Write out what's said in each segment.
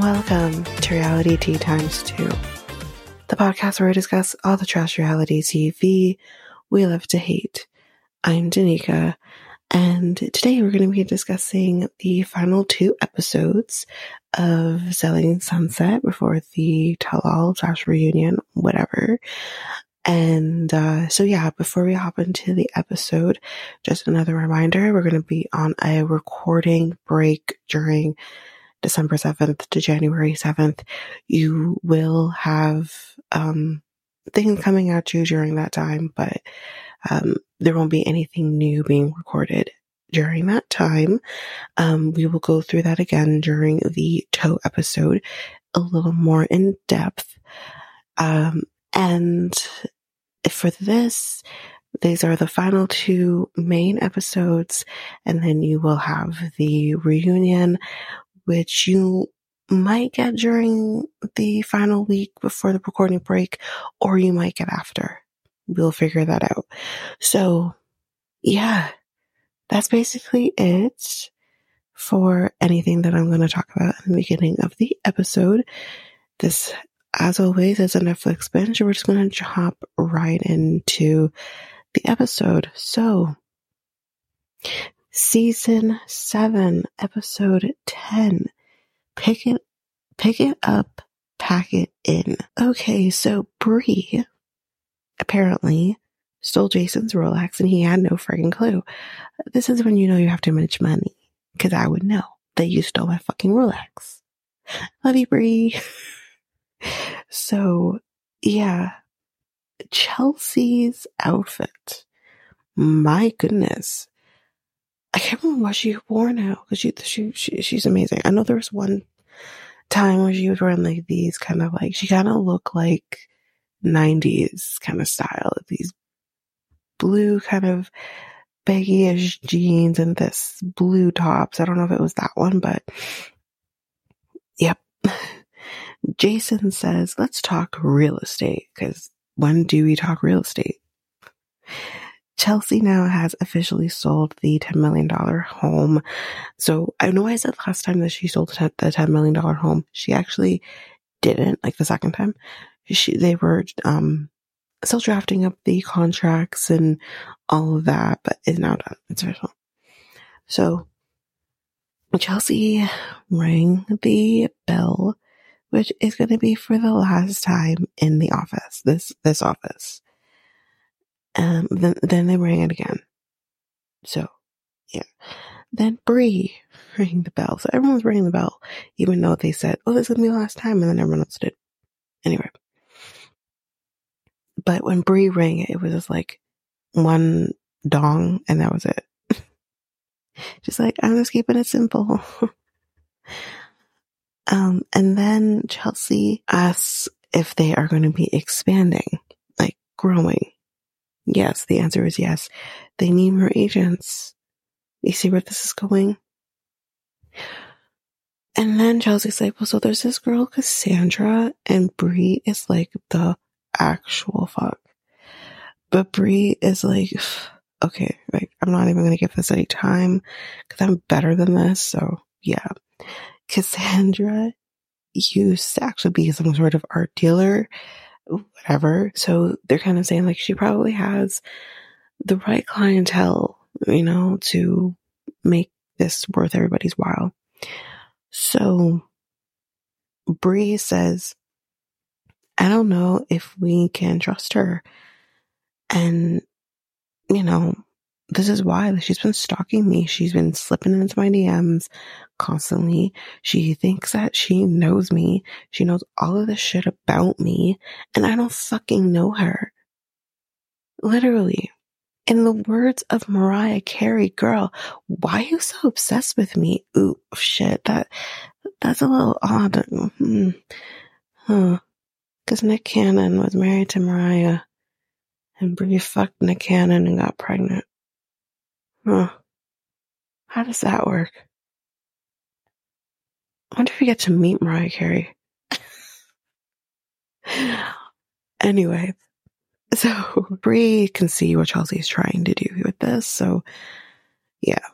Welcome to Realitea Times 2, the podcast where we discuss all the trash reality TV we love to hate. I'm Danica, and today we're going to be discussing the final two episodes of Selling Sunset before the Tell All reunion, whatever. And uh, so, yeah, before we hop into the episode, just another reminder we're going to be on a recording break during December 7th to January 7th. You will have um, things coming at you during that time, but um, there won't be anything new being recorded during that time. Um, we will go through that again during the toe episode a little more in depth. Um, and for this, these are the final two main episodes, and then you will have the reunion, which you might get during the final week before the recording break, or you might get after. We'll figure that out. So, yeah, that's basically it for anything that I'm going to talk about in the beginning of the episode. This as always, is a Netflix binge, we're just going to hop right into the episode. So, season seven, episode 10. Pick it, pick it up, pack it in. Okay, so Bre apparently stole Jason's Rolex and he had no freaking clue. This is when you know you have too much money. Cause I would know that you stole my fucking Rolex. Love you, Bre. So, yeah, Chelsea's outfit. My goodness. I can't remember what she wore now because she, she, she, she's amazing. I know there was one time where she was wearing like these kind of like, she kind of looked like 90s kind of style, these blue kind of baggy-ish jeans and this blue tops. I don't know if it was that one, but yep. Jason says, let's talk real estate because when do we talk real estate? Chelsea now has officially sold the $10 million home. So I know I said last time that she sold the $10 million home. She actually didn't, like the second time. She, they were, um, still drafting up the contracts and all of that, but it's now done. It's official. So Chelsea rang the bell which is going to be for the last time in the office, this, this office. Um, then, then they rang it again. So, yeah. Then Bre rang the bell. So everyone's ringing the bell, even though they said, oh, this is going to be the last time. And then everyone else did. Anyway. But when Bre rang it, it was just like one dong and that was it. just like, I'm just keeping it simple. Um, and then Chelsea asks if they are going to be expanding, like growing. Yes, the answer is yes. They need more agents. You see where this is going? And then Chelsea's like, well, so there's this girl, Cassandra, and Bre is like the actual fuck. But Bre is like, okay, like, I'm not even going to give this any time because I'm better than this. So yeah. Cassandra used to actually be some sort of art dealer, whatever. So they're kind of saying like she probably has the right clientele, you know, to make this worth everybody's while. So Bre says, I don't know if we can trust her. And, you know, this is why she's been stalking me. She's been slipping into my DMs constantly. She thinks that she knows me. She knows all of this shit about me and I don't fucking know her. Literally. In the words of Mariah Carey, girl, why are you so obsessed with me? Ooh, shit, that, that's a little odd. Hmm. Huh. Cause Nick Cannon was married to Mariah and Bre fucked Nick Cannon and got pregnant. Huh. How does that work? I wonder if we get to meet Mariah Carey. anyway, so Bre can see what Chelsea's trying to do with this. So, yeah,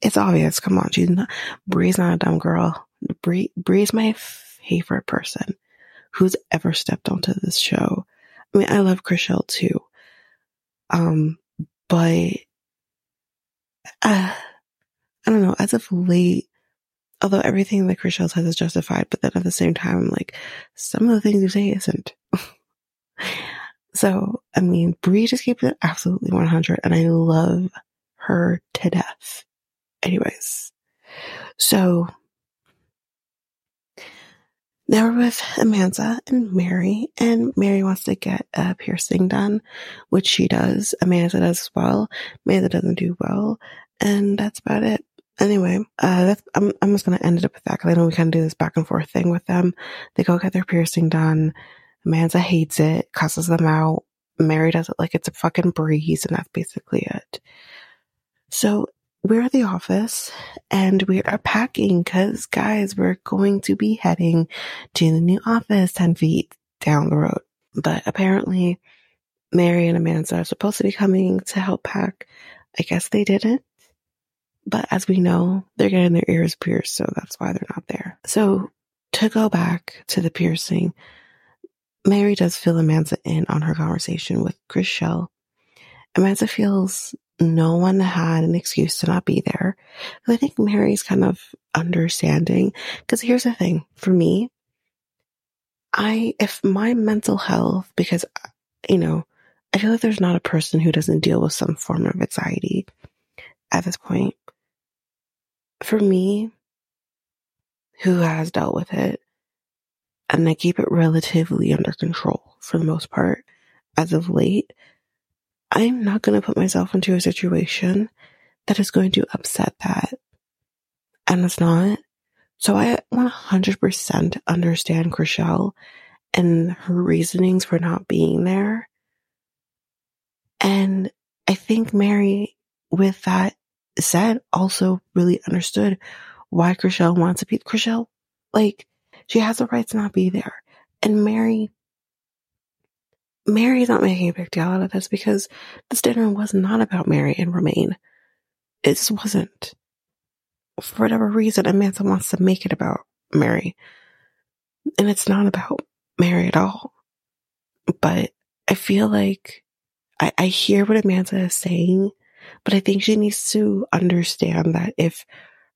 it's obvious. Come on, she's not Bre's not a dumb girl. Bre, Bre's my favorite person who's ever stepped onto this show. I mean, I love Chrishell too. Um, but, uh, I don't know, as of late, although everything that Chrishell says is justified, but then at the same time, I'm like, some of the things you say isn't. so, I mean, Bre just keeps it absolutely 100 and I love her to death. Anyways, so now we're with Amanza and Mary, and Mary wants to get a piercing done, which she does. Amanza does as well. Amanza doesn't do well, and that's about it. Anyway, uh, that's, I'm, I'm just gonna end it up with that because I know we kind of do this back and forth thing with them. They go get their piercing done. Amanza hates it, cusses them out. Mary does it like it's a fucking breeze, and that's basically it. So we're at the office and we are packing because guys, we're going to be heading to the new office 10 feet down the road. But apparently Mary and Amanza are supposed to be coming to help pack. I guess they didn't. But as we know, they're getting their ears pierced, so that's why they're not there. So to go back to the piercing, Mary does fill Amanza in on her conversation with Chrishell. Amanza feels no one had an excuse to not be there. I think Mary's kind of understanding. Because here's the thing for me, I, if my mental health, because, you know, I feel like there's not a person who doesn't deal with some form of anxiety at this point. For me, who has dealt with it, and I keep it relatively under control for the most part as of late, I'm not going to put myself into a situation that is going to upset that. And it's not. So I 100% understand Chrishell and her reasonings for not being there. And I think Mary, with that said, also really understood why Chrishell wants to be Chrishell. Like, she has the right to not be there. And Mary Mary's not making a big deal out of this because this dinner was not about Mary and Romain. It just wasn't. For whatever reason, Amanza wants to make it about Mary. And it's not about Mary at all. But I feel like I, I hear what Amanza is saying, but I think she needs to understand that if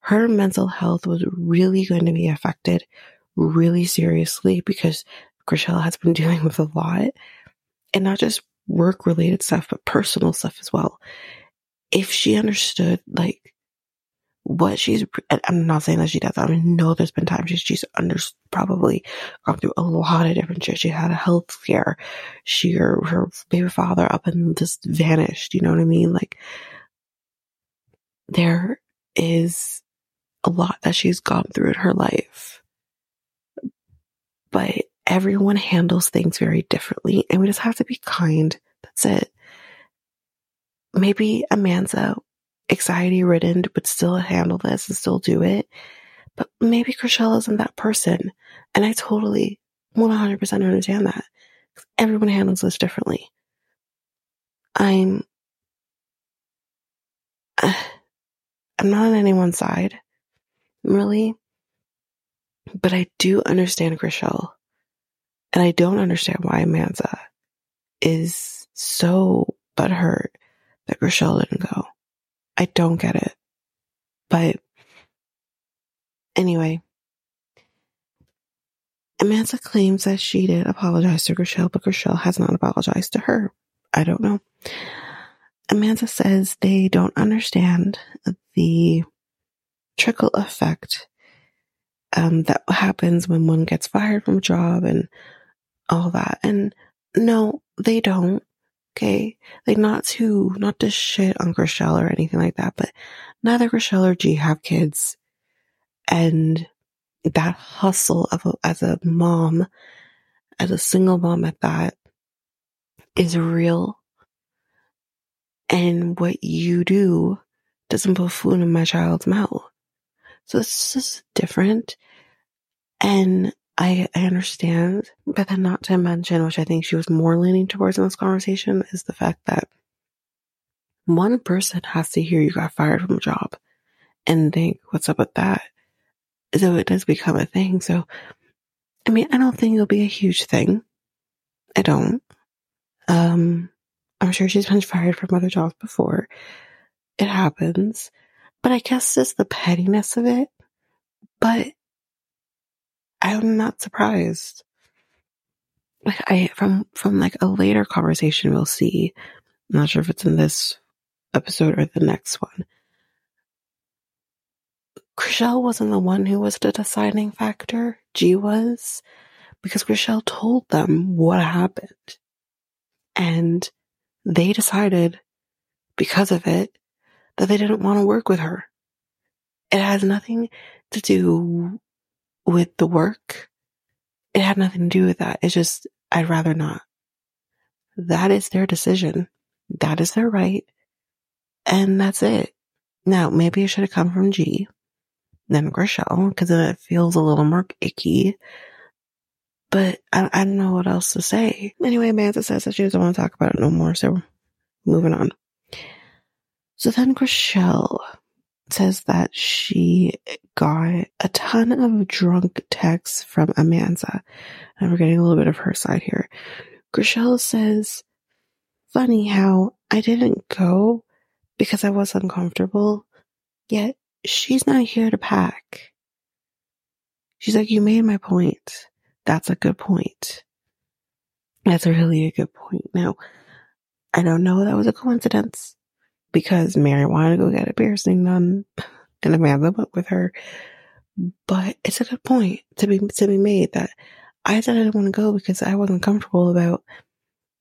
her mental health was really going to be affected really seriously because Chrishell has been dealing with a lot, and not just work related stuff, but personal stuff as well. If she understood like what she's, I'm not saying that she does. I know there's been times she's, she's under, probably gone through a lot of different shit. She had a health scare. She, her, her baby father up and just vanished. You know what I mean? Like there is a lot that she's gone through in her life. But everyone handles things very differently and we just have to be kind. That's it. Maybe Amanza, anxiety ridden, would still handle this and still do it. But maybe Chrishell isn't that person. And I totally 100% understand that. Everyone handles this differently. I'm, uh, I'm not on anyone's side, really. But I do understand Chrishell and I don't understand why Amanza is so butthurt that Chrishell didn't go. I don't get it. But anyway, Amanza claims that she did apologize to Chrishell, but Chrishell has not apologized to her. I don't know. Amanza says they don't understand the trickle effect um, that happens when one gets fired from a job and all that. And no, they don't. Okay. Like not to, not to shit on Chrishell or anything like that, but neither Chrishell or G have kids. And that hustle of a, as a mom, as a single mom at that is real. And what you do doesn't put food in my child's mouth. So it's just different. And I, I understand, but then not to mention, which I think she was more leaning towards in this conversation, is the fact that one person has to hear you got fired from a job and think, what's up with that? so it does become a thing. So, I mean, I don't think it'll be a huge thing. I don't. Um, I'm sure she's been fired from other jobs before. It happens. But I guess it's the pettiness of it. But I'm not surprised. Like I from from like a later conversation we'll see. I'm not sure if it's in this episode or the next one. Chrishell wasn't the one who was the deciding factor. G was. Because Chrishell told them what happened. And they decided, because of it, that they didn't want to work with her. It has nothing to do with the work. It had nothing to do with that. It's just, I'd rather not. That is their decision. That is their right. And that's it. Now, maybe it should have come from G then Chrishell because then it feels a little more icky. But I, I don't know what else to say. Anyway, Amanza says that she doesn't want to talk about it no more. So moving on. So then Chrishell says that she got a ton of drunk texts from Amanza. And we're getting a little bit of her side here. Chrishell says, funny how I didn't go because I was uncomfortable, yet she's not here to pack. She's like, you made my point. That's a good point. That's really a good point. Now, I don't know that was a coincidence because Mary wanted to go get a piercing done and Amanza went with her. But it's a good point to be to be made that I said I didn't want to go because I wasn't comfortable about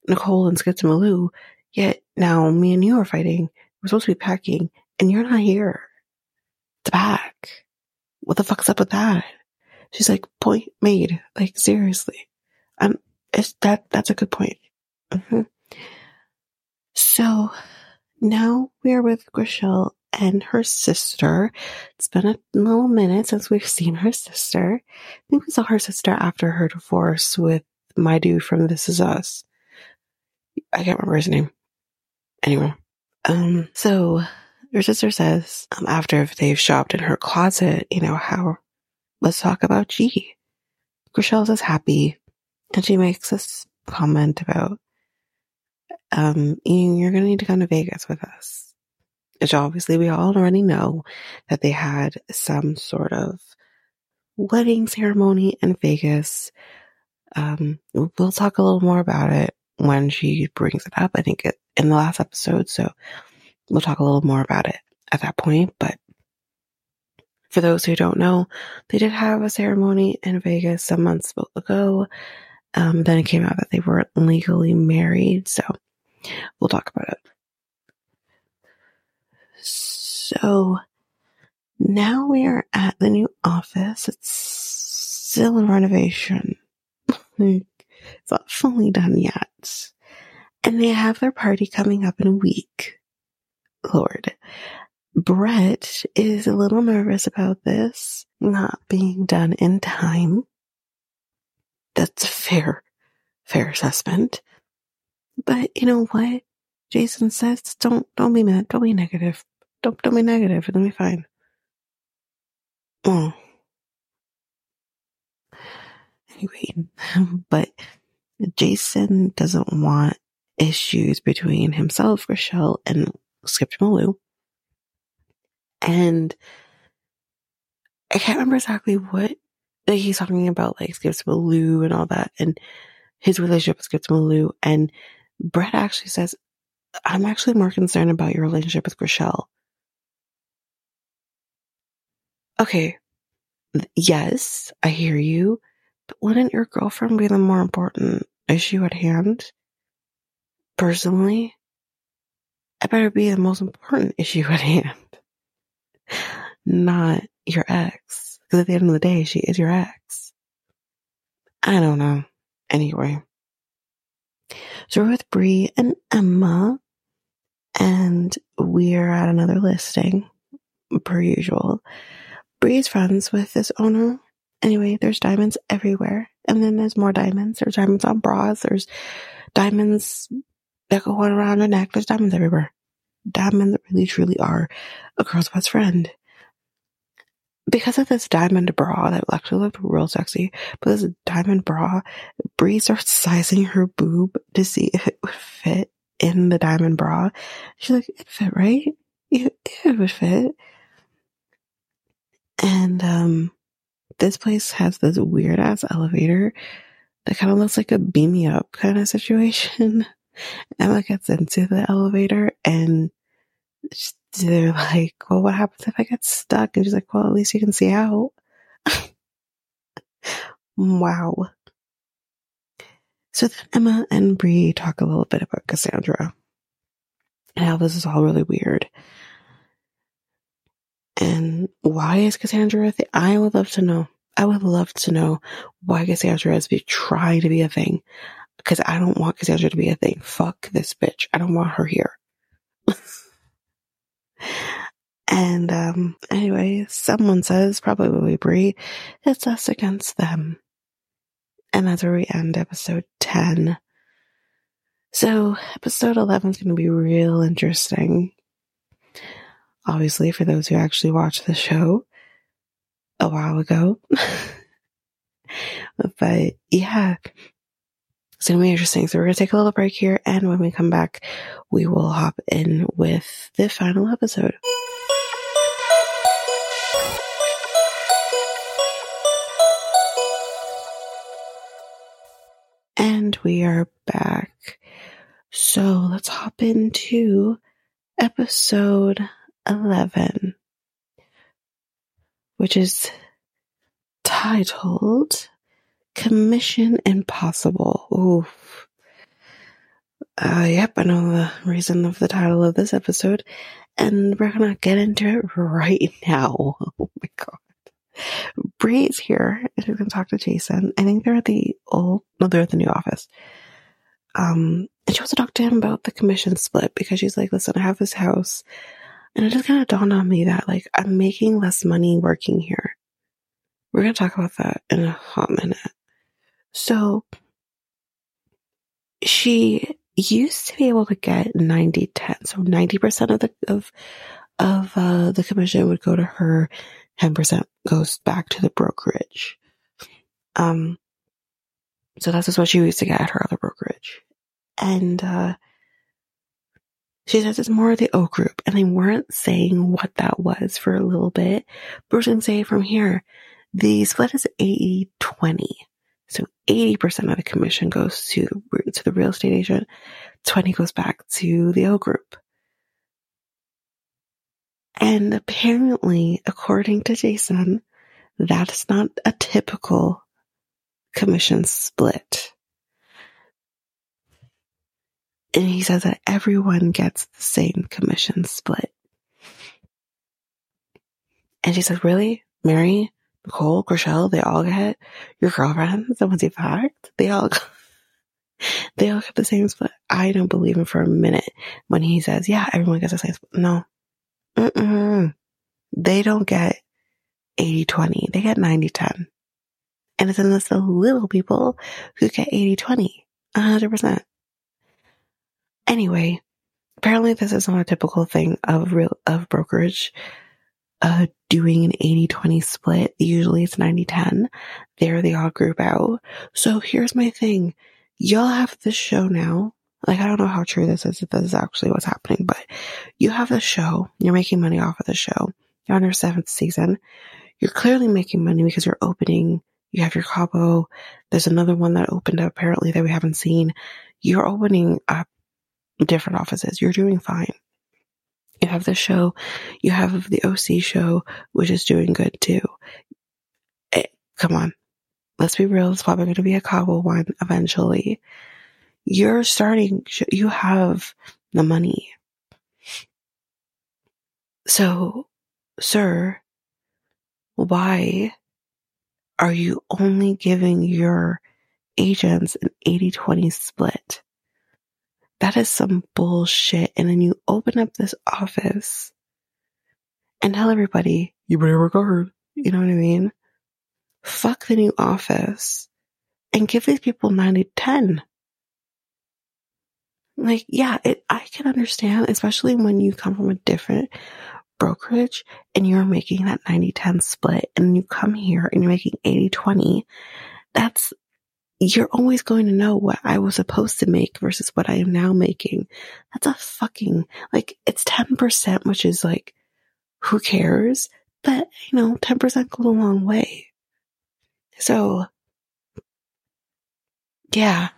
Nicole and Skip Malou. Yet now me and you are fighting. We're supposed to be packing and you're not here to pack. What the fuck's up with that? She's like, point made. Like seriously. Um, it's that, that's a good point. Mm-hmm. So now we are with Chrishell and her sister. It's been a little minute since we've seen her sister. I think we saw her sister after her divorce with my dude from This Is Us. I can't remember his name. Anyway, um, so her sister says, um, after they've shopped in her closet, you know, how, let's talk about G. Chrishell is happy and she makes this comment about, um, you're going to need to come to Vegas with us. Which obviously we all already know that they had some sort of wedding ceremony in Vegas. Um, we'll talk a little more about it when she brings it up. I think it, in the last episode. So we'll talk a little more about it at that point. But for those who don't know, they did have a ceremony in Vegas some months ago. Um, then it came out that they weren't legally married. So we'll talk about it. So now we are at the new office. It's still in renovation. it's not fully done yet. And they have their party coming up in a week. Lord. Brett is a little nervous about this not being done in time. That's a fair, fair assessment. But you know what? Jason says, don't, don't be mad. Don't be negative. Don't, don't be negative. It'll be fine. Oh. Anyway, but Jason doesn't want issues between himself, Chrishell, and Skip Malou. And I can't remember exactly what like he's talking about, like Skip Malou and all that, and his relationship with Skip Malou. And Brett actually says, I'm actually more concerned about your relationship with Chrishell. Okay, yes, I hear you, but wouldn't your girlfriend be the more important issue at hand? Personally, it better be the most important issue at hand, not your ex. Because at the end of the day, she is your ex. I don't know. Anyway. So we're with Bre and Emma, and we're at another listing, per usual. Bre's friends with this owner. Anyway, there's diamonds everywhere. And then there's more diamonds. There's diamonds on bras. There's diamonds that go on around her neck. There's diamonds everywhere. Diamonds really truly are a girl's best friend. Because of this diamond bra that actually looked real sexy, but this diamond bra, Bre starts sizing her boob to see if it would fit in the diamond bra. She's like, it fit, right? It, it would fit. And, um, this place has this weird ass elevator that kind of looks like a beam me up kind of situation. Emma gets into the elevator and they're like, well, what happens if I get stuck? And she's like, well, at least you can see out. wow. So then Emma and Bre talk a little bit about Cassandra and how this is all really weird. And why is Cassandra a thing? I would love to know. I would love to know why Cassandra is trying to be a thing. Because I don't want Cassandra to be a thing. Fuck this bitch. I don't want her here. and um, anyway, someone says, probably Bre, it's us against them. And that's where we end episode 10. So episode 11 is going to be real interesting. Obviously, for those who actually watched the show a while ago. but yeah, it's going to be interesting. So we're going to take a little break here. And when we come back, we will hop in with the final episode. We are back. So let's hop into episode 11, which is titled Commission Impossible. Oof. Uh, yep, I know the reason of the title of this episode, and we're gonna get into it right now. Oh my god. Bre's here, she's gonna talk to Jason. I think they're at the old, no, they're at the new office. Um, and she wants to talk to him about the commission split because she's like, listen, I have this house, and it just kind of dawned on me that like I'm making less money working here. We're gonna talk about that in a hot minute. So she used to be able to get 90 10. So 90% of the, of, of, uh, the commission would go to her. 10% goes back to the brokerage. Um, so that's just what she used to get at her other brokerage. And, uh, she says it's more of the O group, and they weren't saying what that was for a little bit. But we're going to say from here, the split is 80 20. So 80% of the commission goes to the, to the real estate agent, 20 goes back to the O group. And apparently, according to Jason, that is not a typical commission split. And he says that everyone gets the same commission split. And she says, really? Mary? Nicole, Chrishell, they all get your girlfriends, the ones you fucked, they all they all get the same split. I don't believe him for a minute when he says, "Yeah, everyone gets the same split." No, Mm-mm. they don't get 80-20. They get 90-10. And it's in this the little people who get 80 20, 100%. Anyway, apparently this is not a typical thing of real of brokerage uh, doing an 80-20 split. Usually it's 90-10. They're the odd group out. So here's my thing. Y'all have this show now. Like, I don't know how true this is, if this is actually what's happening, but you have the show. You're making money off of the show. You're on your seventh season. You're clearly making money because you're opening. You have your Cabo. There's another one that opened up apparently that we haven't seen. You're opening up different offices. You're doing fine. You have the show, you have the OC show, which is doing good too. It, eh, come on. Let's be real. It's probably going to be a Cabo one eventually. You're starting, you have the money. So, sir, why are you only giving your agents an 80-20 split? That is some bullshit. And then you open up this office and tell everybody, you better work hard. You know what I mean? Fuck the new office and give these people 90 10. Like, yeah, it, I can understand, especially when you come from a different brokerage and you're making that 90 10 split and you come here and you're making 80 20, that's, you're always going to know what I was supposed to make versus what I am now making. That's a fucking, like, it's 10%, which is like, who cares? But, you know, 10% goes a long way. So, yeah.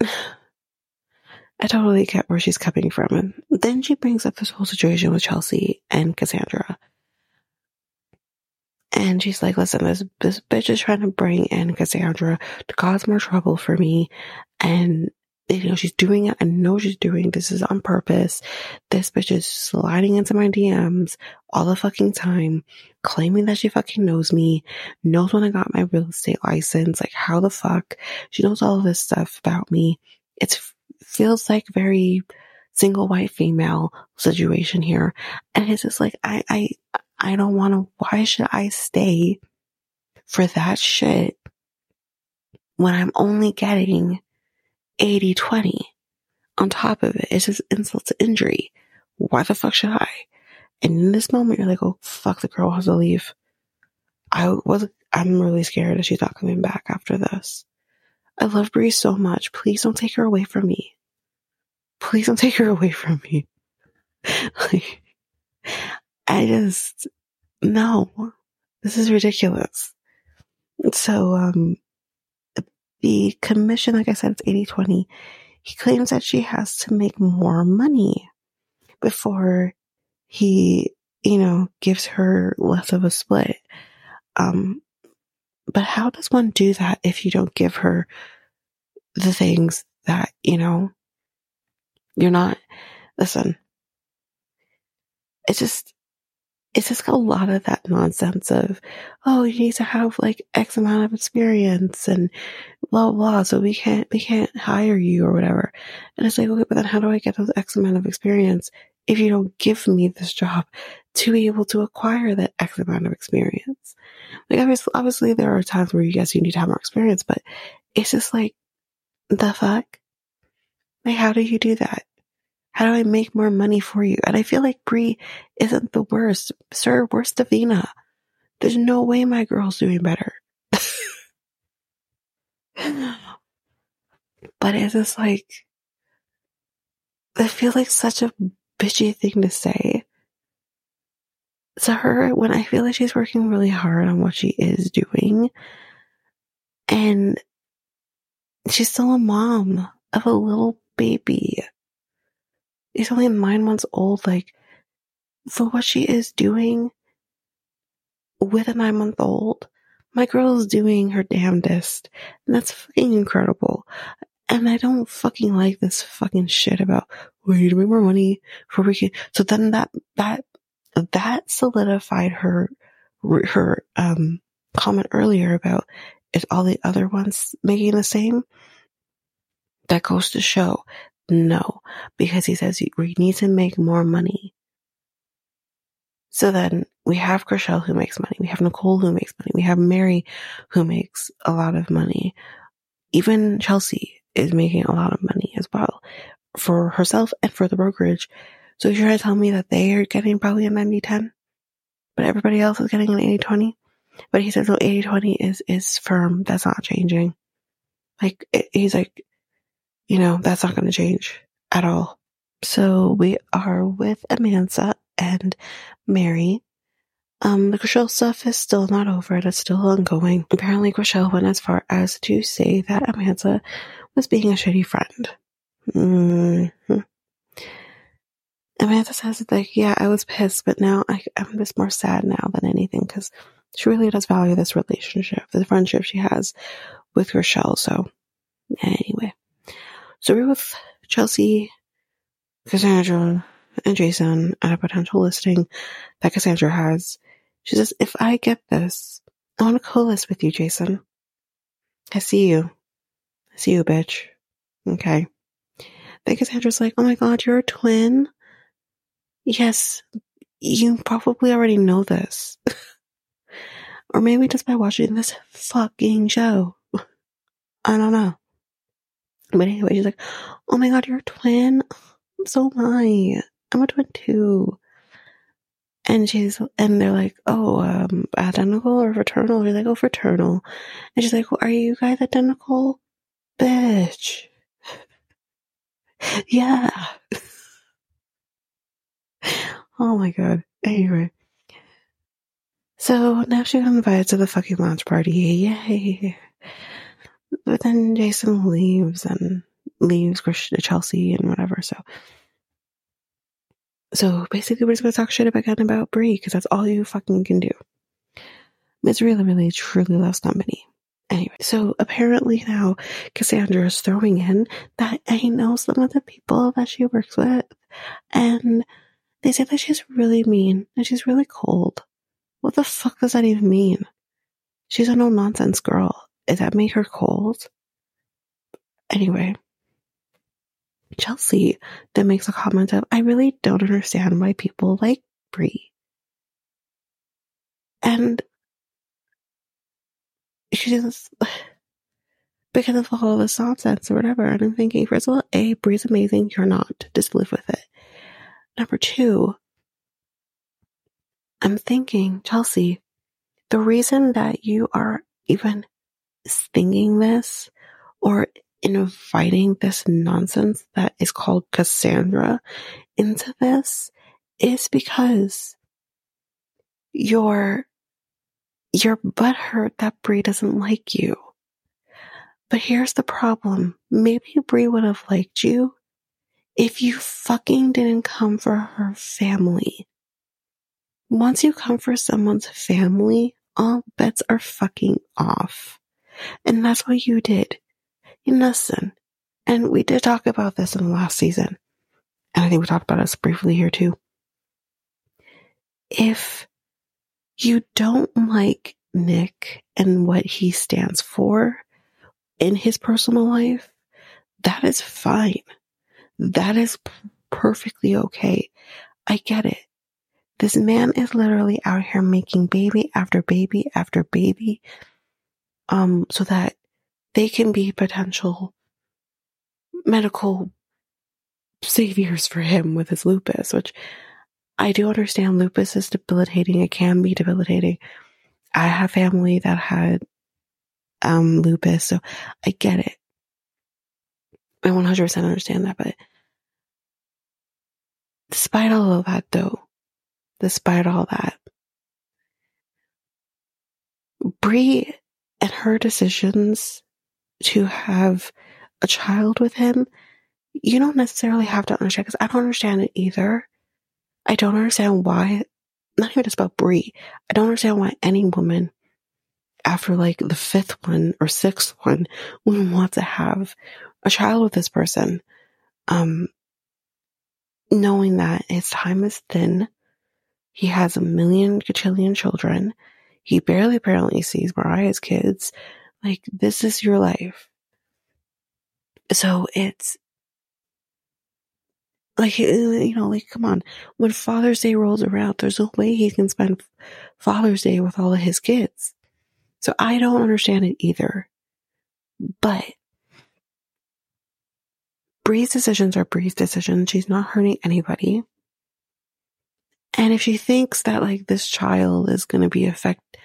I totally get where she's coming from. And then she brings up this whole situation with Chelsea and Cassandra. And she's like, listen, this, this bitch is trying to bring in Cassandra to cause more trouble for me. And, you know, she's doing it. I know she's doing this is on purpose. This bitch is sliding into my DMs all the fucking time, claiming that she fucking knows me, knows when I got my real estate license. Like, how the fuck? She knows all of this stuff about me. It's feels like very single white female situation here. And it's just like, I, I, I don't want to, why should I stay for that shit when I'm only getting 80 20 on top of it? It's just insult to injury. Why the fuck should I? And in this moment, you're like, oh, fuck, the girl has to leave. I was, I'm really scared that she's not coming back after this. I love Bre so much. Please don't take her away from me please don't take her away from me. like, I just, no, this is ridiculous. So, um, the commission, like I said, it's 80 20. He claims that she has to make more money before he, you know, gives her less of a split. Um, but how does one do that if you don't give her the things that, you know, you're not, listen, it's just, it's just a lot of that nonsense of, oh, you need to have like X amount of experience and blah, blah, so we can't, we can't hire you or whatever. And it's like, okay, but then how do I get those X amount of experience if you don't give me this job to be able to acquire that X amount of experience? Like, obviously, obviously there are times where you guess you need to have more experience, but it's just like, the fuck? Like, how do you do that? How do I make more money for you? And I feel like Bre isn't the worst. Sir, worst Davina? There's no way my girl's doing better. but it's just like, I feel like such a bitchy thing to say. To her, when I feel like she's working really hard on what she is doing, and she's still a mom of a little baby. He's only nine months old. Like, for what she is doing with a nine month old, my girl is doing her damnedest. And that's fucking incredible. And I don't fucking like this fucking shit about, we need to make more money for we can. So then that, that, that solidified her, her, um, comment earlier about is all the other ones making the same? That goes to show no, because he says we need to make more money. So then we have Chrishell who makes money. We have Nicole who makes money. We have Mary who makes a lot of money. Even Chelsea is making a lot of money as well for herself and for the brokerage. So you're trying to tell me that they are getting probably a 90-10, but everybody else is getting an 80-20? But he says, no, 80-20 is, is firm. That's not changing. Like, he's like, you know, that's not going to change at all. So we are with Amanza and Mary. Um, the Chrishell stuff is still not over. It's still ongoing. Apparently, Chrishell went as far as to say that Amanza was being a shitty friend. Mm-hmm. Amanza says, like, yeah, I was pissed, but now I, I'm just more sad now than anything because she really does value this relationship, the friendship she has with Chrishell. So, anyway. So we're with Chelsea, Cassandra, and Jason at a potential listing that Cassandra has. She says, if I get this, I want to co-list with you, Jason. I see you. I see you, bitch. Okay. Then Cassandra's like, oh my god, you're a twin? Yes, you probably already know this. or maybe just by watching this fucking show. I don't know. But anyway, she's like, Oh my god, you're a twin? So am I. I'm a twin too. And she's, and they're like, oh, um, identical or fraternal? She's like, oh, fraternal. And she's like, well, are you guys identical? Bitch. yeah. oh my god. Anyway. So now she got invited to the fucking launch party. Yay. But then Jason leaves and leaves Chelsea and whatever. So, so basically, we're just gonna talk shit again about Bre because that's all you fucking can do. Miss really, really, truly loves company. Anyway, so apparently now Cassandra is throwing in that I know some of the people that she works with, and they say that she's really mean and she's really cold. What the fuck does that even mean? She's a no nonsense girl. Does that make her cold? Anyway, Chelsea then makes a comment of, I really don't understand why people like Bre. And she just, because of all of this nonsense or whatever. And I'm thinking, first of all, A, Bre's amazing. You're not. Just live with it. Number two, I'm thinking, Chelsea, the reason that you are even thinking this or inviting this nonsense that is called Cassandra into this is because you're you're butthurt that Bre doesn't like you. But here's the problem. Maybe Bre would have liked you if you fucking didn't come for her family. Once you come for someone's family, all bets are fucking off. And that's what you did. You listen. And we did talk about this in the last season. And I think we talked about this briefly here too. If you don't like Nick and what he stands for in his personal life, that is fine. That is perfectly okay. I get it. This man is literally out here making baby after baby after baby, um, so that they can be potential medical saviors for him with his lupus, which I do understand lupus is debilitating. It can be debilitating. I have family that had um, lupus, so I get it. I 100% understand that, but despite all of that though, despite all that, Bre and her decisions to have a child with him, you don't necessarily have to understand because I don't understand it either. I don't understand why, not even just about Bre, I don't understand why any woman after like the fifth one or sixth one would want to have a child with this person. Um, knowing that his time is thin. He has a million gajillion children. He barely apparently sees Mariah's kids. Like, this is your life. So it's like, uh, you know, like, come on. When Father's Day rolls around, there's no way he can spend Father's Day with all of his kids. So I don't understand it either. But Bre's decisions are Bre's decisions. She's not hurting anybody. And if she thinks that like this child is going to be affected,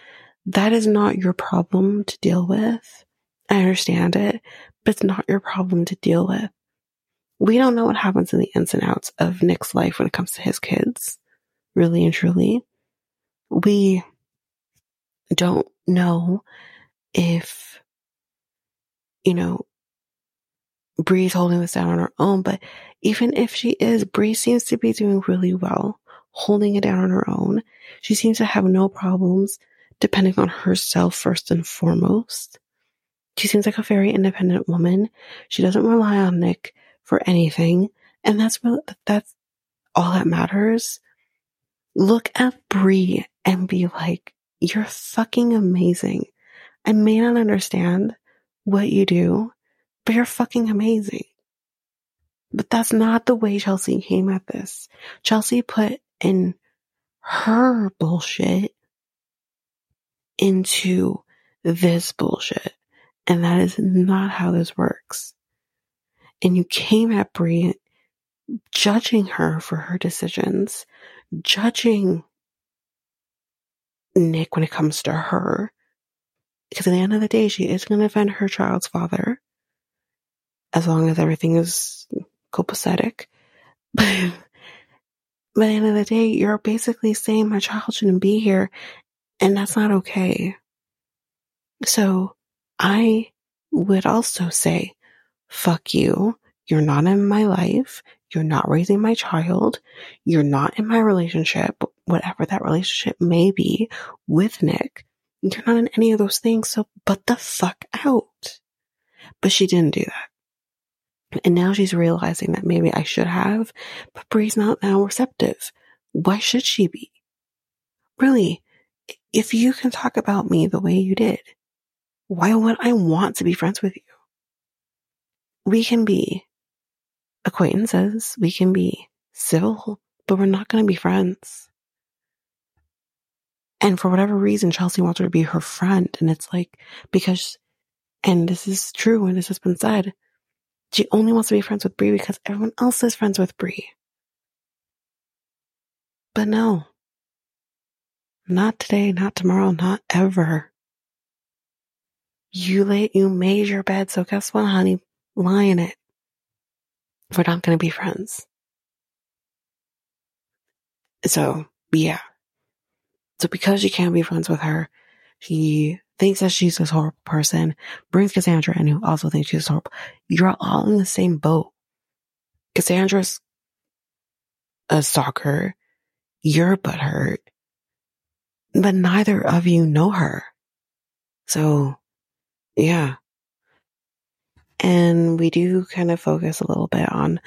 that is not your problem to deal with. I understand it, but it's not your problem to deal with. We don't know what happens in the ins and outs of Nick's life when it comes to his kids, really and truly. We don't know if, you know, Bre's holding this down on her own, but even if she is, Bre seems to be doing really well, holding it down on her own. She seems to have no problems depending on herself first and foremost. She seems like a very independent woman. She doesn't rely on Nick for anything. And that's really, that's all that matters. Look at Bre and be like, you're fucking amazing. I may not understand what you do, but you're fucking amazing. But that's not the way Chelsea came at this. Chelsea put in her bullshit into this bullshit. And that is not how this works. And you came at Bre judging her for her decisions, judging Nick when it comes to her. Because at the end of the day, she is going to defend her child's father as long as everything is copacetic. At the end of the day, you're basically saying my child shouldn't be here, and that's not okay. So I would also say, fuck you. You're not in my life. You're not raising my child. You're not in my relationship, whatever that relationship may be with Nick. You're not in any of those things. So, but the fuck out. But she didn't do that. And now she's realizing that maybe I should have, but Bre's not now receptive. Why should she be? Really, if you can talk about me the way you did, why would I want to be friends with you? We can be acquaintances, we can be civil, but we're not going to be friends. And for whatever reason, Chelsea wants her to be her friend. And it's like, because, and this is true and this has been said, she only wants to be friends with Bre because everyone else is friends with Bre. But no. Not today, not tomorrow, not ever. You lay, you made your bed, so guess what, honey? Lie in it. We're not gonna be friends. So, yeah. So because you can't be friends with her, he thinks that she's this horrible person, brings Cassandra in who also thinks she's horrible. You're all in the same boat. Cassandra's a stalker. You're butthurt. But neither of you know her. So, yeah. And we do kind of focus a little bit on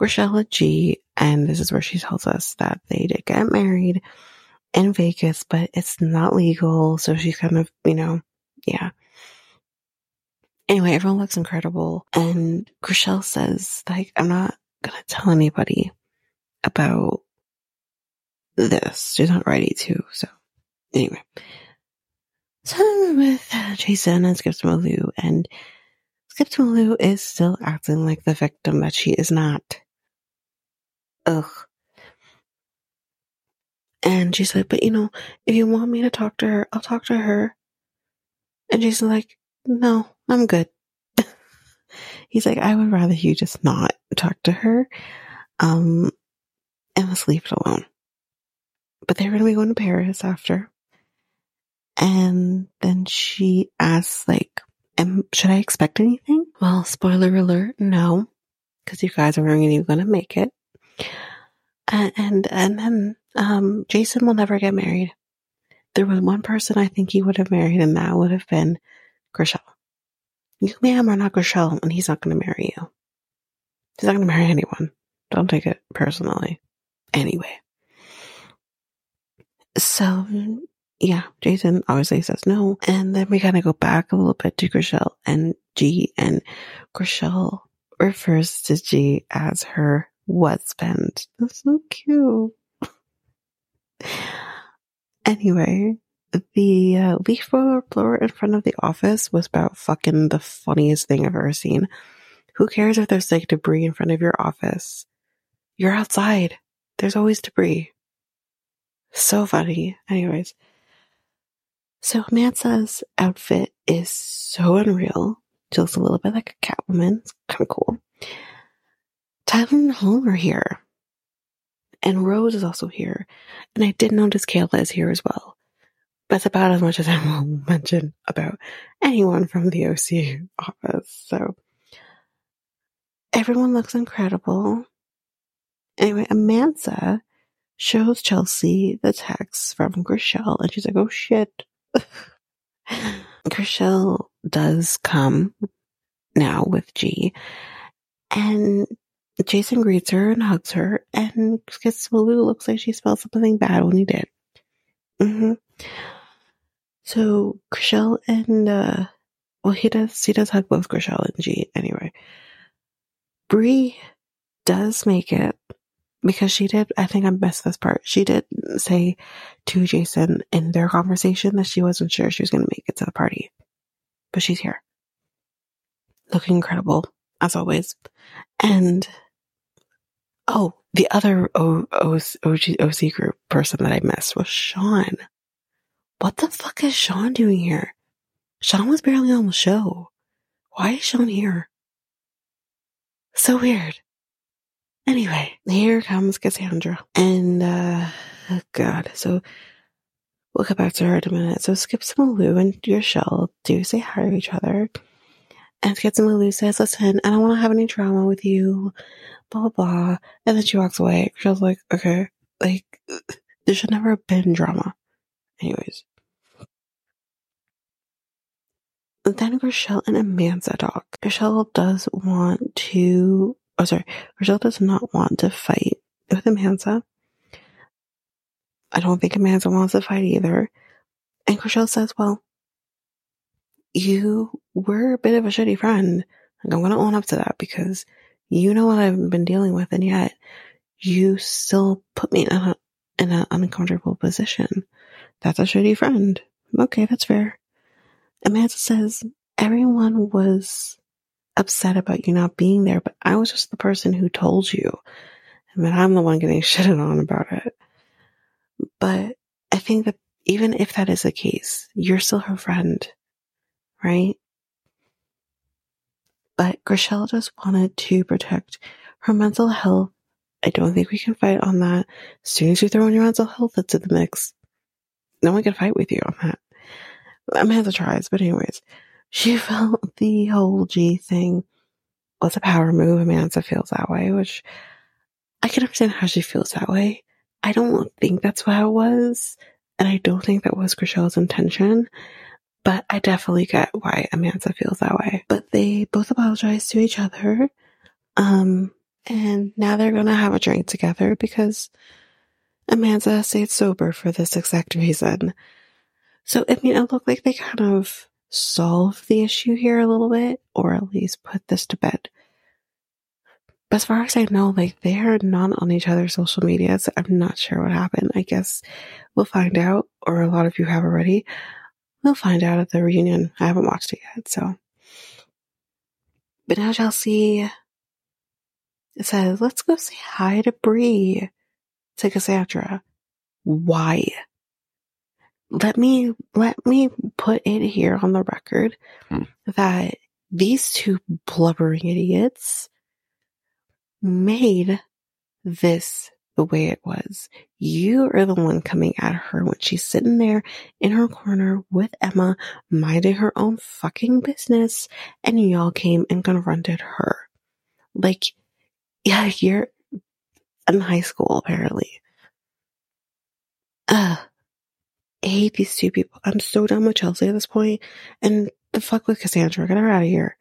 Chrishell G. And this is where she tells us that they did get married in Vegas, but it's not legal. So she's kind of, you know, yeah. Anyway, everyone looks incredible. And Chrishell says, like, I'm not going to tell anybody about this. She's not ready to. So anyway. So with uh, Jason and Skip Malou, and Skip Malou is still acting like the victim that she is not. Ugh. And she said, but you know, if you want me to talk to her, I'll talk to her. And she's like, no, I'm good. He's like, I would rather you just not talk to her. Um, and let's leave it alone. But they're going to be going to Paris after. And then she asks, like, Am, should I expect anything? Well, spoiler alert, no, because you guys are only going to make it. And, and, and then, um, Jason will never get married. There was one person I think he would have married, and that would have been Chrishell. You, ma'am, are not Chrishell, and he's not going to marry you. He's not going to marry anyone. Don't take it personally. Anyway. So, yeah, Jason obviously says no. And then we kind of go back a little bit to Chrishell and G, and Chrishell refers to G as her husband. That's so cute. Anyway, the uh, leaf blower in front of the office was about fucking the funniest thing I've ever seen. Who cares if there's like debris in front of your office? You're outside. There's always debris. So funny. Anyways, so Amanza's outfit is so unreal. She looks a little bit like a Catwoman. It's kind of cool. Tyler and Home are here. And Rose is also here. And I did notice Kayla is here as well. That's about as much as I will mention about anyone from the OC office. So everyone looks incredible. Anyway, Amanza shows Chelsea the text from Chrishell and she's like, oh shit. Chrishell does come now with G, and Jason greets her and hugs her, and gets Malou looks like she smelled something bad when he did. Mm-hmm. So Chrishell and uh, well, he does he does hug both Chrishell and G anyway. Bre does make it because she did, I think I missed this part. She did say to Jason in their conversation that she wasn't sure she was going to make it to the party, but she's here. Looking incredible, as always. And, oh, the other o- o- OG, OC group person that I missed was Sean. what the fuck is Sean doing here? Sean was barely on the show. Why is Sean here? So weird. Anyway, here comes Cassandra. And, uh, oh God. So we'll get back to her in a minute. So Skip Malou and Chrishell do say hi to each other. And Malou says, listen, I don't want to have any drama with you, blah, blah, blah. And then she walks away. Chrishell's like, okay, like, there should never have been drama. Anyways. then Chrishell and Amanza talk. Chrishell does want to, oh sorry, Chrishell does not want to fight with Amanza. I don't think Amanza wants to fight either. And Chrishell says, well, you were a bit of a shitty friend. And I'm going to own up to that because you know what I've been dealing with and yet you still put me in a, in an uncomfortable position. That's a shitty friend. Okay, that's fair. Amanza says, everyone was upset about you not being there, but I was just the person who told you. I mean, I'm the one getting shitted on about it. But I think that even if that is the case, you're still her friend, right? But Chrishell just wanted to protect her mental health. I don't think we can fight on that. As soon as you throw in your mental health into the mix, no one can fight with you on that. Amanza tries, but anyways, she felt the whole G thing was a power move. Amanza feels that way, which I can understand how she feels that way. I don't think that's what it was, and I don't think that was Chrishell's intention, but I definitely get why Amanza feels that way. But they both apologize to each other, um, and now they're gonna have a drink together because Amanza stayed sober for this exact reason. So, I mean, it looked like they kind of solved the issue here a little bit, or at least put this to bed. But as far as I know, like they are not on each other's social media, so I'm not sure what happened. I guess we'll find out, or a lot of you have already. We'll find out at the reunion. I haven't watched it yet, so. But now Chelsea says, let's go say hi to Bre, to Cassandra. Why? let me let me put it here on the record hmm. that these two blubbering idiots made this the way it was. You are the one coming at her when she's sitting there in her corner with Emma, minding her own fucking business, and y'all came and confronted her. Like, yeah, you're in high school, apparently. Ugh. I hate these two people. I'm so done with Chelsea at this point. And the fuck with Cassandra. Get her out of here.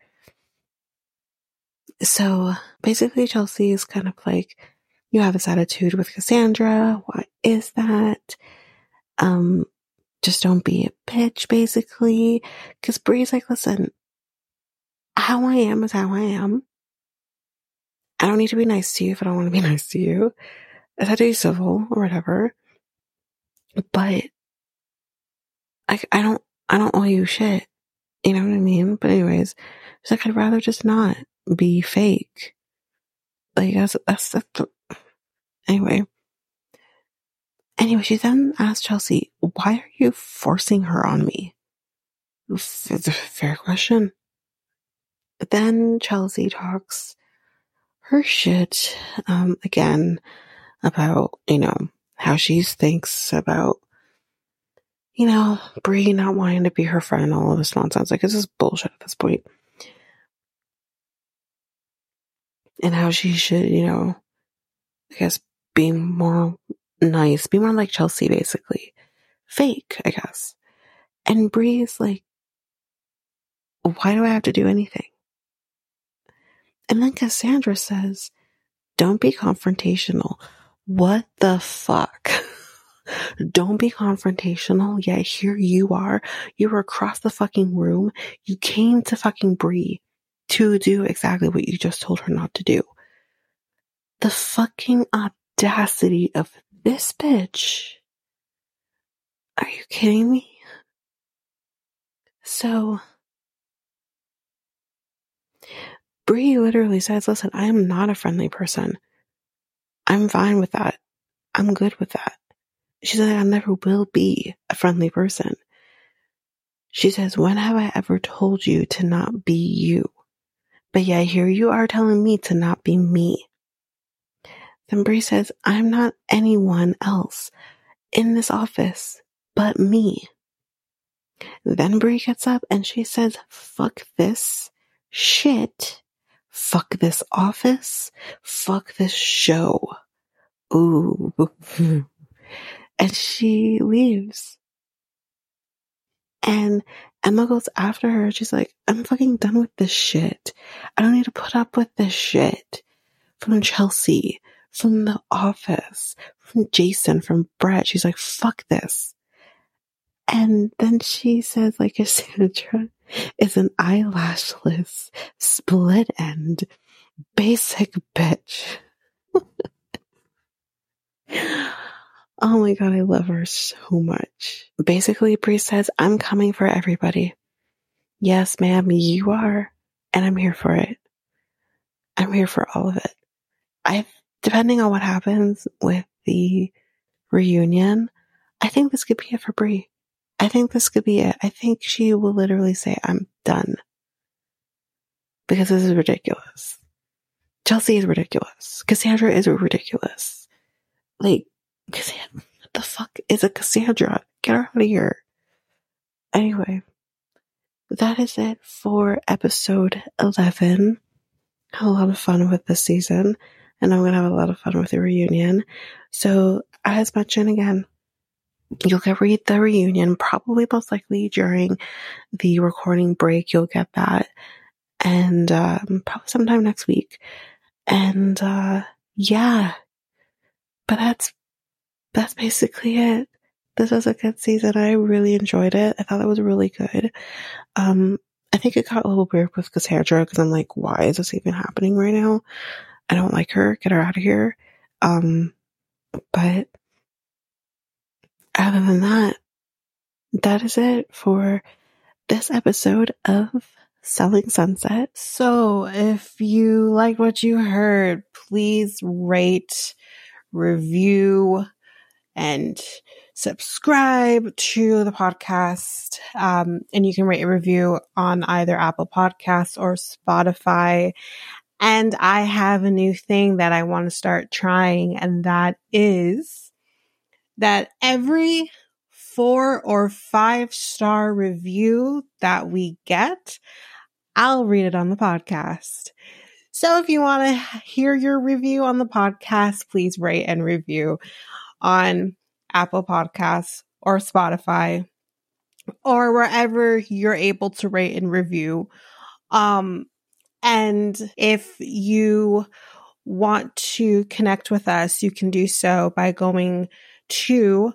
So basically, Chelsea is kind of like, you have this attitude with Cassandra. Why is that? Um, just don't be a bitch, basically. Cause Bre's like, listen, how I am is how I am. I don't need to be nice to you if I don't want to be nice to you. I had to be civil or whatever. But I, I don't, I don't owe you shit. You know what I mean? But anyways, it's like, I'd rather just not be fake. Like, that's, that's, that's the, anyway. Anyway, she then asked Chelsea, why are you forcing her on me? It's a fair question. Then Chelsea talks her shit, um, again about, you know, how she thinks about you know, Bre not wanting to be her friend, and all of this nonsense. Like, it's just bullshit at this point. And how she should, you know, I guess be more nice, be more like Chelsea, basically. Fake, I guess. And Bre is like, why do I have to do anything? And then Cassandra says, don't be confrontational. What the fuck? Don't be confrontational. Yet here you are. You were across the fucking room. You came to fucking Bre to do exactly what you just told her not to do. The fucking audacity of this bitch. Are you kidding me? So, Bre literally says, listen, I am not a friendly person. I'm fine with that. I'm good with that. She said, I never will be a friendly person. She says, when have I ever told you to not be you? But yeah, here you are telling me to not be me. Then Bre says, I'm not anyone else in this office but me. Then Bre gets up and she says, fuck this shit. Fuck this office. Fuck this show. Ooh. and she leaves. And Emma goes after her. She's like, I'm fucking done with this shit. I don't need to put up with this shit. From Chelsea, from the office, from Jason, from Brett. She's like, fuck this. And then she says, like, Cassandra is an eyelashless, split end, basic bitch. oh my god, I love her so much. Basically, Bre says, I'm coming for everybody. Yes, ma'am, you are. And I'm here for it. I'm here for all of it. I, depending on what happens with the reunion, I think this could be it for Bre. I think this could be it. I think she will literally say, I'm done. Because this is ridiculous. Chelsea is ridiculous. Cassandra is ridiculous. Like, what the fuck is a Cassandra? Get her out of here. Anyway, that is it for episode 11. Had a lot of fun with this season, and I'm going to have a lot of fun with the reunion. So, as mentioned again, You'll get read the reunion, probably most likely during the recording break. You'll get that, and um, probably sometime next week. And uh, yeah, but that's that's basically it. This was a good season. I really enjoyed it. I thought it was really good. Um, I think it got a little weird with Cassandra because I'm like, why is this even happening right now? I don't like her. Get her out of here. Um, but other than that, that is it for this episode of Selling Sunset. So if you like what you heard, please rate, review, and subscribe to the podcast. Um, and you can rate a review on either Apple Podcasts or Spotify. And I have a new thing that I want to start trying, and that is that every four or five star review that we get, I'll read it on the podcast. So if you want to hear your review on the podcast, please rate and review on Apple Podcasts or Spotify or wherever you're able to rate and review. Um, and if you want to connect with us, you can do so by going to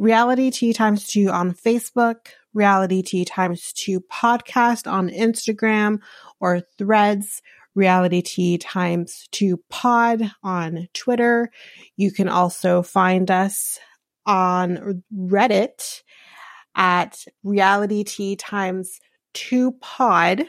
Realitea Times Two on Facebook, Realitea Times Two podcast on Instagram or threads, Realitea Times Two pod on Twitter. You can also find us on Reddit at Realitea Times Two pod.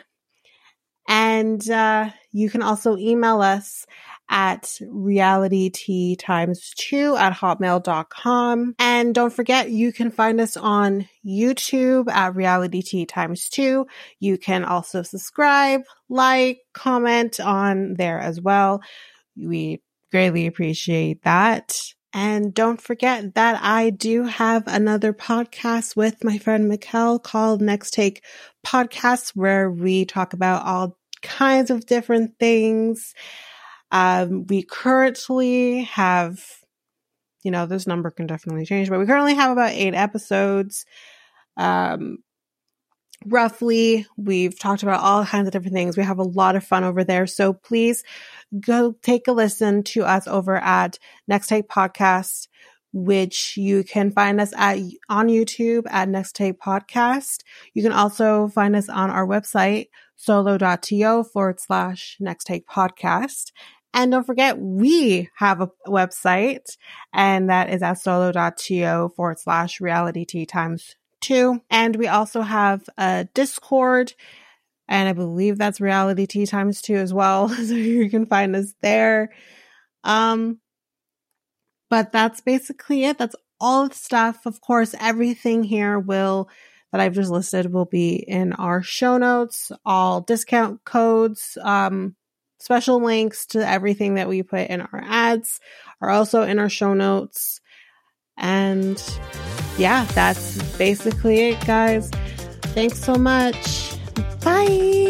And uh, you can also email us at realitea times two at hotmail.com. And don't forget, you can find us on YouTube at realitea times two. You can also subscribe, like, comment on there as well. We greatly appreciate that. And don't forget that I do have another podcast with my friend Mikkel called Next Take Podcast, where we talk about all kinds of different things. Um, we currently have, you know, this number can definitely change, but we currently have about eight episodes. Um, roughly, we've talked about all kinds of different things. We have a lot of fun over there. So please go take a listen to us over at Next Take Podcast which you can find us at on YouTube at Next Take Podcast. You can also find us on our website, solo.to forward slash Next Take Podcast. And don't forget, we have a website, and that is at solo.to forward slash realitea times two. And we also have a Discord, and I believe that's realitea times two as well. so you can find us there. Um, but that's basically it. That's all the stuff. Of course, everything here will that I've just listed will be in our show notes, all discount codes, um, special links to everything that we put in our ads are also in our show notes. And yeah, that's basically it, guys. Thanks so much. Bye.